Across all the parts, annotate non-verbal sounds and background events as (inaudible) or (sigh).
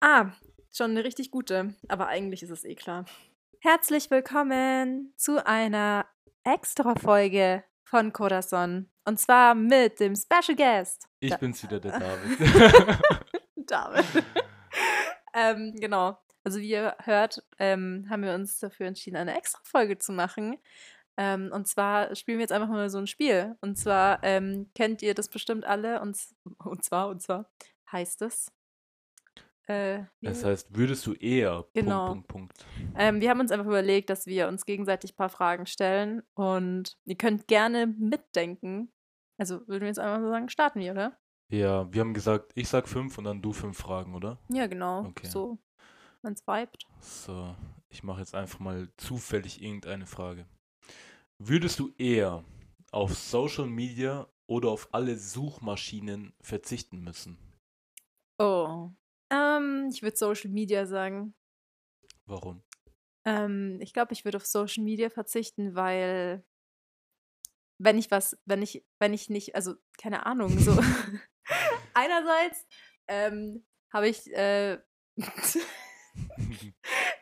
Ah, schon eine richtig gute, aber eigentlich ist es eh klar. Herzlich willkommen zu einer Extra-Folge von Corazon. Und zwar mit dem Special Guest. Ich Da- bin's wieder, der (laughs) David. (laughs) David. ähm, genau. Also wie ihr hört, ähm, haben wir uns dafür entschieden, eine Extra-Folge zu machen. Ähm, und zwar spielen wir jetzt einfach mal so ein Spiel. Und zwar ähm, kennt ihr das bestimmt alle. Und, und zwar, und zwar heißt es. Äh, Das heißt, würdest du eher. Genau. Punkt, Punkt, Punkt. ähm, wir haben uns einfach überlegt, dass wir uns gegenseitig ein paar Fragen stellen. Und ihr könnt gerne mitdenken. Also würden wir jetzt einfach so sagen, starten wir, oder? Ja, wir haben gesagt, ich sag fünf und dann du fünf Fragen, oder? Ja, genau. Okay. So, wenn es vibet. So, ich mache jetzt einfach mal zufällig irgendeine Frage. Würdest du eher auf Social Media oder auf alle Suchmaschinen verzichten müssen? Oh. Ähm, ich würde Social Media sagen. Warum? Ähm, ich glaube, ich würde auf Social Media verzichten, weil wenn ich was, wenn ich, wenn ich nicht, also keine Ahnung, so (laughs) (laughs) einerseits ähm, habe ich, äh, (laughs)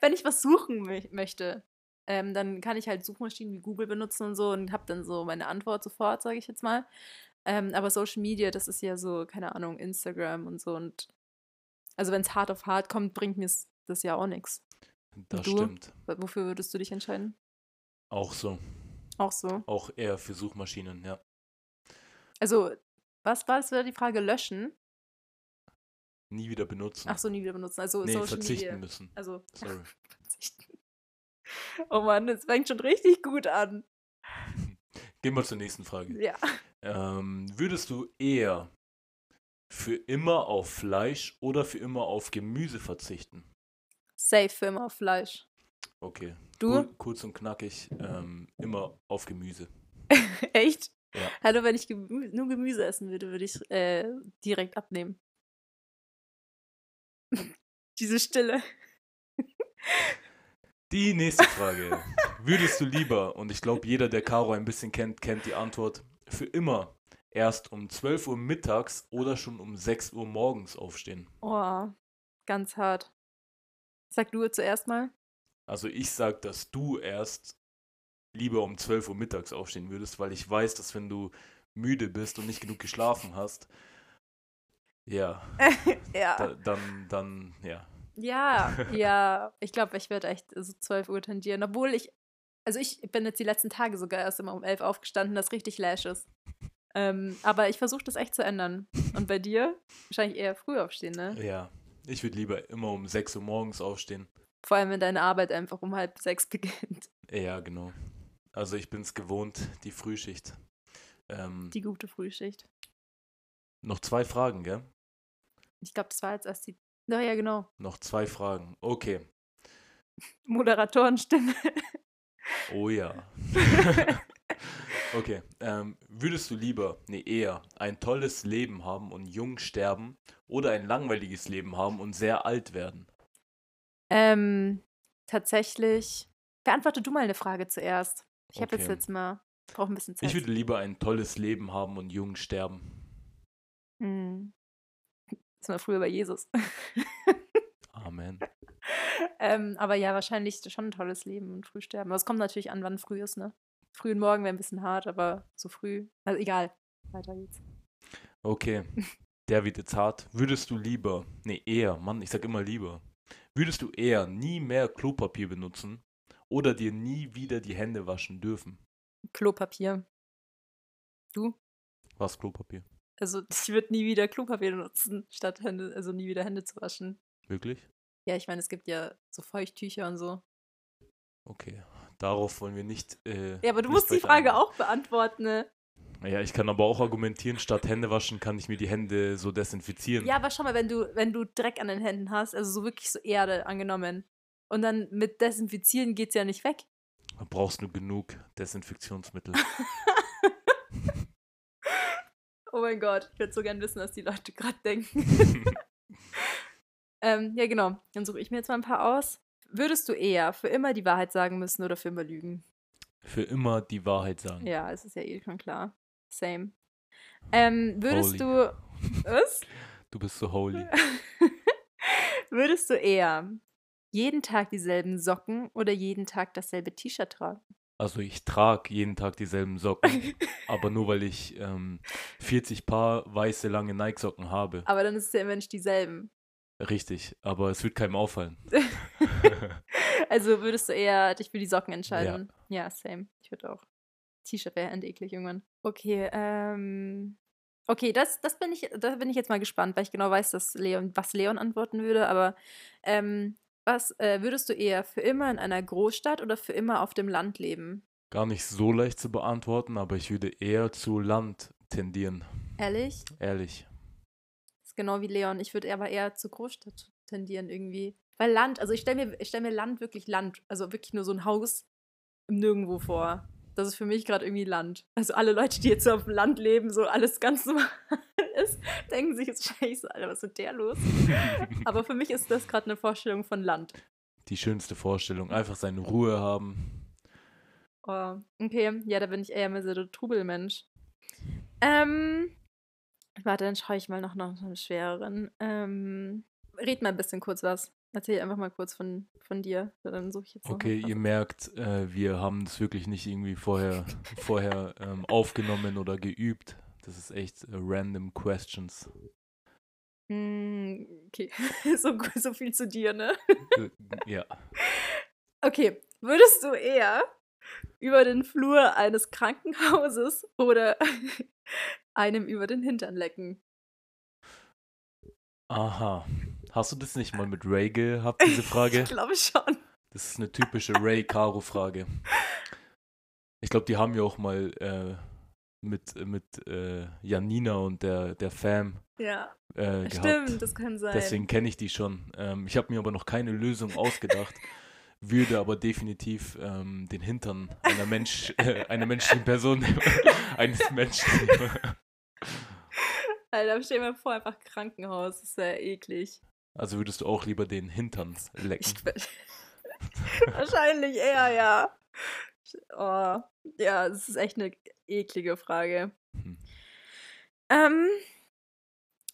wenn ich was suchen mö möchte, ähm, dann kann ich halt Suchmaschinen wie Google benutzen und so und habe dann so meine Antwort sofort, sage ich jetzt mal. Ähm, aber Social Media, das ist ja so, keine Ahnung, Instagram und so und also wenn es hart auf hart kommt, bringt mir das ja auch nichts. Das du? stimmt. Wofür würdest du dich entscheiden? Auch so. Auch so. Auch eher für Suchmaschinen, ja. Also, was war das wieder die Frage? Löschen? Nie wieder benutzen. Ach so, nie wieder benutzen. Also nee, Social verzichten Media. müssen. Also, (laughs) Sorry. verzichten. Oh Mann, das fängt schon richtig gut an. (laughs) Gehen wir zur nächsten Frage. Ja. Ähm, würdest du eher für immer auf Fleisch oder für immer auf Gemüse verzichten? Safe für immer auf Fleisch. Okay. Du? Kur- kurz und knackig, ähm, immer auf Gemüse. (laughs) Echt? Ja. Hallo, wenn ich Gemü nur Gemüse essen würde, würde ich äh, direkt abnehmen. (laughs) Diese Stille. (laughs) Die nächste Frage. Würdest du lieber, und ich glaube, jeder, der Caro ein bisschen kennt, kennt die Antwort, für immer erst um 12 Uhr mittags oder schon um 6 Uhr morgens aufstehen? Oh, ganz hart. Sag du zuerst mal. Also ich sag, dass du erst lieber um 12 Uhr mittags aufstehen würdest, weil ich weiß, dass wenn du müde bist und nicht genug geschlafen hast, ja, (laughs) ja. da, dann, dann, ja. Ja, (laughs) ja. Ich glaube, ich werde echt so 12 Uhr tendieren. Obwohl ich, also ich bin jetzt die letzten Tage sogar erst immer um 11 aufgestanden, das richtig lash ist. Ähm, aber ich versuche das echt zu ändern. Und bei dir? Wahrscheinlich eher früh aufstehen, ne? Ja, ich würde lieber immer um 6 Uhr morgens aufstehen. Vor allem, wenn deine Arbeit einfach um halb sechs beginnt. Ja, genau. Also ich bin es gewohnt, die Frühschicht. Ähm, Die gute Frühschicht. noch zwei Fragen, gell? Ich glaube, das war jetzt erst die. Na ja, genau. Noch zwei Fragen. Okay. (laughs) Moderatorenstimme. Oh ja. (laughs) okay. Ähm, würdest du lieber, nee, eher ein tolles Leben haben und jung sterben oder ein langweiliges Leben haben und sehr alt werden? ähm, tatsächlich. Beantworte du mal eine Frage zuerst. Ich habe jetzt jetzt mal. Brauche ein bisschen Zeit. Ich würde lieber ein tolles Leben haben und jung sterben. Hm. Das war früher bei Jesus. Amen. (laughs) ähm, aber ja, wahrscheinlich schon ein tolles Leben und früh sterben. Aber es kommt natürlich an, wann früh ist, ne? Frühen Morgen wäre ein bisschen hart, aber so früh. Also egal. Weiter geht's. Okay. Der wird jetzt hart. Würdest du lieber, nee, eher, Mann, ich sag immer lieber. Würdest du eher nie mehr Klopapier benutzen oder dir nie wieder die Hände waschen dürfen? Klopapier. Du? Was Klopapier? Also (laughs) ich würde nie wieder Klopapier nutzen, statt Hände, also nie wieder Hände zu waschen. Wirklich? Ja, ich meine, es gibt ja so Feuchttücher und so. Okay. Darauf wollen wir nicht. Äh, Ja, aber du musst die Frage eingehen. auch beantworten, ne? Ja, ich kann aber auch argumentieren, statt Hände waschen kann ich mir die Hände so desinfizieren. Ja, aber schau mal, wenn du, wenn du Dreck an den Händen hast, also so wirklich so Erde angenommen. Und dann mit Desinfizieren geht's ja nicht weg. Da brauchst du genug Desinfektionsmittel. (laughs) Oh mein Gott, ich würde so gern wissen, was die Leute gerade denken. (laughs) ähm, ja, genau. Dann suche ich mir jetzt mal ein paar aus. Würdest du eher für immer die Wahrheit sagen müssen oder für immer lügen? Für immer die Wahrheit sagen. Ja, es ist ja eh schon klar. Same. Ähm, würdest Holy. du. Was? Du bist so holy. (laughs) Würdest du eher jeden Tag dieselben Socken oder jeden Tag dasselbe T-Shirt tragen? Also ich trage jeden Tag dieselben Socken, (laughs) aber nur weil ich ähm, 40 Paar weiße lange Nike-Socken habe. Aber dann ist es ja immer nicht dieselben. Richtig, aber es wird keinem auffallen. (laughs) also würdest du eher dich für die Socken entscheiden? Ja, ja same. Ich würde auch. T-Shirt wäre endeklig irgendwann. Okay, ähm. Okay, das, das bin ich, da bin ich jetzt mal gespannt, weil ich genau weiß, dass Leon, was Leon antworten würde, aber ähm, was äh, würdest du eher für immer in einer Großstadt oder für immer auf dem Land leben? Gar nicht so leicht zu beantworten, aber ich würde eher zu Land tendieren. Ehrlich? Ehrlich. Genau wie Leon. Ich würde aber eher zur Großstadt tendieren irgendwie. Weil Land, also ich stelle mir, stell mir Land wirklich Land, also wirklich nur so ein Haus im Nirgendwo vor. Das ist für mich gerade irgendwie Land. Also alle Leute, die jetzt so auf dem Land leben, so alles ganz normal ist, (laughs) denken sich jetzt scheiße, Alter, was ist mit der los? (laughs) Aber für mich ist das gerade eine Vorstellung von Land. Die schönste Vorstellung. Einfach seine Ruhe haben. Oh, okay, ja, da bin ich eher mehr so der Trubelmensch. Ähm, warte, dann schaue ich mal noch nach einem schwereren. Ähm, red mal ein bisschen kurz was. Erzähl einfach mal kurz von, von dir. Dann suche ich jetzt Okay, ihr merkt, äh, wir haben das wirklich nicht irgendwie vorher, (laughs) vorher ähm, aufgenommen oder geübt. Das ist echt äh, random questions. Mm, okay, (laughs) so, so viel zu dir, ne? Äh, (laughs) ja. Okay, würdest du eher über den Flur eines Krankenhauses oder einem über den Hintern lecken? Aha. Hast du das nicht mal mit Ray gehabt, diese (laughs) Frage? ich glaube schon. Das ist eine typische Ray-Caro-Frage. Ich glaube, die haben ja auch mal äh, mit, mit äh, Janina und der, der Fam ja. äh, Stimmt, das kann sein. Deswegen kenne ich die schon. Ähm, ich habe mir aber noch keine Lösung ausgedacht, (laughs) würde aber definitiv ähm, den Hintern einer, Mensch, äh, einer menschlichen Person, (laughs) eines Menschen. (laughs) Alter, stell mal vor, einfach Krankenhaus, das ist ja eklig. Also würdest du auch lieber den Hintern lecken? (laughs) Wahrscheinlich eher, ja. Oh, ja, das ist echt eine eklige Frage. Hm. Ähm,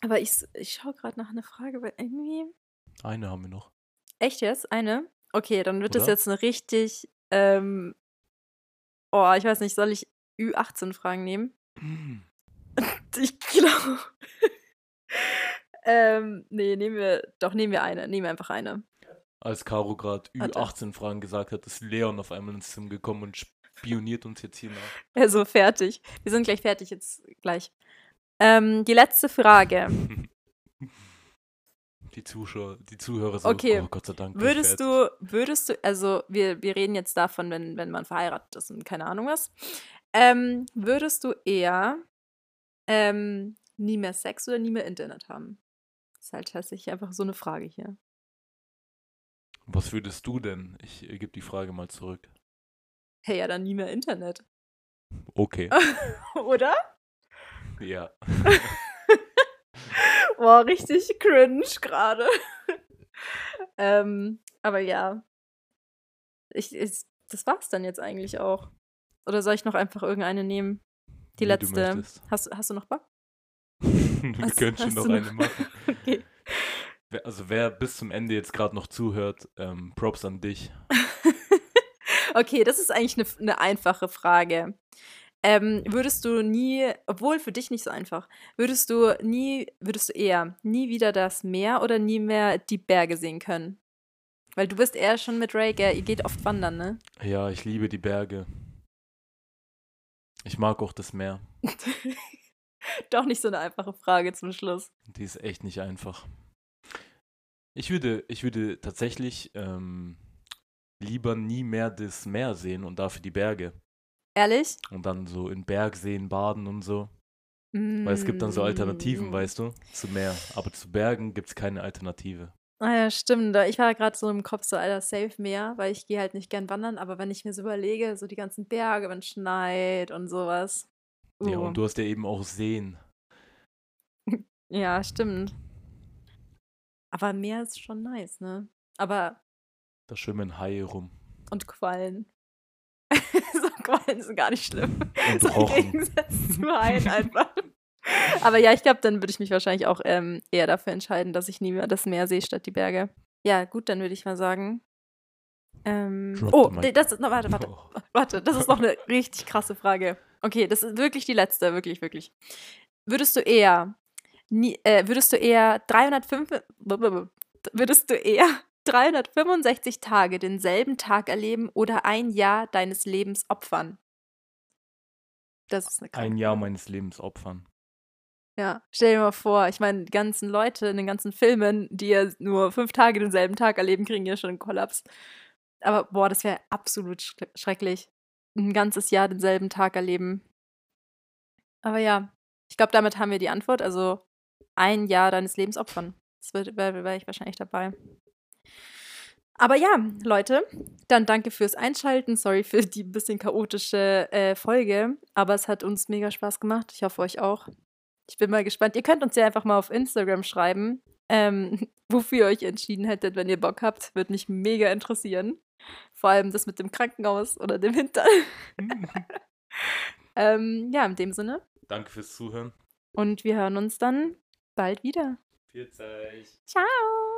aber ich, ich schaue gerade nach einer Frage, weil irgendwie. Eine haben wir noch. Echt jetzt? Eine? Okay, dann wird Oder? das jetzt eine richtig. Ähm, oh, ich weiß nicht, soll ich Ü18-Fragen nehmen? Hm. (laughs) Ich glaube. ähm, nee, nehmen wir. Doch, nehmen wir eine. Nehmen wir einfach eine. Als Caro gerade Ü18-Fragen gesagt hat, ist Leon auf einmal ins Zimmer gekommen und spioniert uns jetzt hier nach. (laughs) Also fertig. Wir sind gleich fertig, jetzt gleich. Ähm, die letzte Frage. (laughs) Die Zuschauer, die Zuhörer sind, okay. oh Gott sei Dank. Würdest du, würdest du, also wir, wir reden jetzt davon, wenn, wenn man verheiratet ist und keine Ahnung was. Ähm, würdest du eher ähm, nie mehr Sex oder nie mehr Internet haben? Das ist halt tatsächlich einfach so eine Frage hier. Was würdest du denn? Ich äh, gebe die Frage mal zurück. Hey, ja, dann nie mehr Internet. Okay. (laughs) Oder? Ja. (laughs) Boah, richtig cringe gerade. (laughs) ähm, aber ja. Ich, ich, das war's dann jetzt eigentlich auch. Oder soll ich noch einfach irgendeine nehmen? Die letzte. Hast, hast du noch Bock? (laughs) Wir können schon noch eine (laughs) machen. okay. Also wer bis zum Ende jetzt gerade noch zuhört, ähm, Props an dich. (laughs) okay, das ist eigentlich eine, eine einfache Frage. Ähm, würdest du nie, obwohl für dich nicht so einfach, würdest du nie, würdest du eher nie wieder das Meer oder nie mehr die Berge sehen können? Weil du bist eher schon mit Ray, ihr geht oft wandern, ne? Ja, ich liebe die Berge. Ich mag auch das Meer. (laughs) Doch nicht so eine einfache Frage zum Schluss. Die ist echt nicht einfach. Ich würde, ich würde tatsächlich ähm, lieber nie mehr das Meer sehen und dafür die Berge. Ehrlich? Und dann so in Bergseen baden und so. Mm. Weil es gibt dann so Alternativen, mm. weißt du, zu Meer. Aber zu Bergen gibt es keine Alternative. Ah ja, stimmt. Ich war gerade so im Kopf so, Alter, safe Meer, weil ich gehe halt nicht gern wandern, aber wenn ich mir so überlege, so die ganzen Berge, wenn es schneit und sowas. Uh. Ja, und du hast ja eben auch Seen. ja, stimmt. Aber Meer ist schon nice, ne? Aber. Da schwimmen Haie rum. Und Quallen. (laughs) so Quallen sind gar nicht schlimm. Und so Rochen. Im Gegensatz zu Haien einfach. Aber ja, ich glaube, dann würde ich mich wahrscheinlich auch ähm, eher dafür entscheiden, dass ich nie mehr das Meer sehe statt die Berge. Ja, gut, dann würde ich mal sagen. Ähm, oh, das ist noch, warte, warte, Oh. warte, das ist noch eine (laughs) richtig krasse Frage. Okay, das ist wirklich die letzte, wirklich, wirklich. Würdest du eher, nie, äh, würdest du eher 305, würdest du eher (laughs) 365 Tage denselben Tag erleben oder ein Jahr deines Lebens opfern? Das ist eine kranke Ein Jahr meines Lebens opfern. Ja, stell dir mal vor, ich meine, die ganzen Leute in den ganzen Filmen, die ja nur fünf Tage denselben Tag erleben, kriegen ja schon einen Kollaps. Aber boah, das wäre absolut schre- schrecklich. Ein ganzes Jahr denselben Tag erleben. Aber ja, ich glaube, damit haben wir die Antwort. Also ein Jahr deines Lebens opfern. Das wäre wär, wär ich wahrscheinlich dabei. Aber ja, Leute, dann danke fürs Einschalten. Sorry für die bisschen chaotische äh, Folge. Aber es hat uns mega Spaß gemacht. Ich hoffe, euch auch. Ich bin mal gespannt. Ihr könnt uns ja einfach mal auf Instagram schreiben, ähm, (laughs) wofür ihr euch entschieden hättet, wenn ihr Bock habt. Würde mich mega interessieren. Vor allem das mit dem Krankenhaus oder dem Hintern. (laughs) (laughs) ähm, ja, in dem Sinne. Danke fürs Zuhören. Und wir hören uns dann bald wieder. Viel Zeit. Ciao!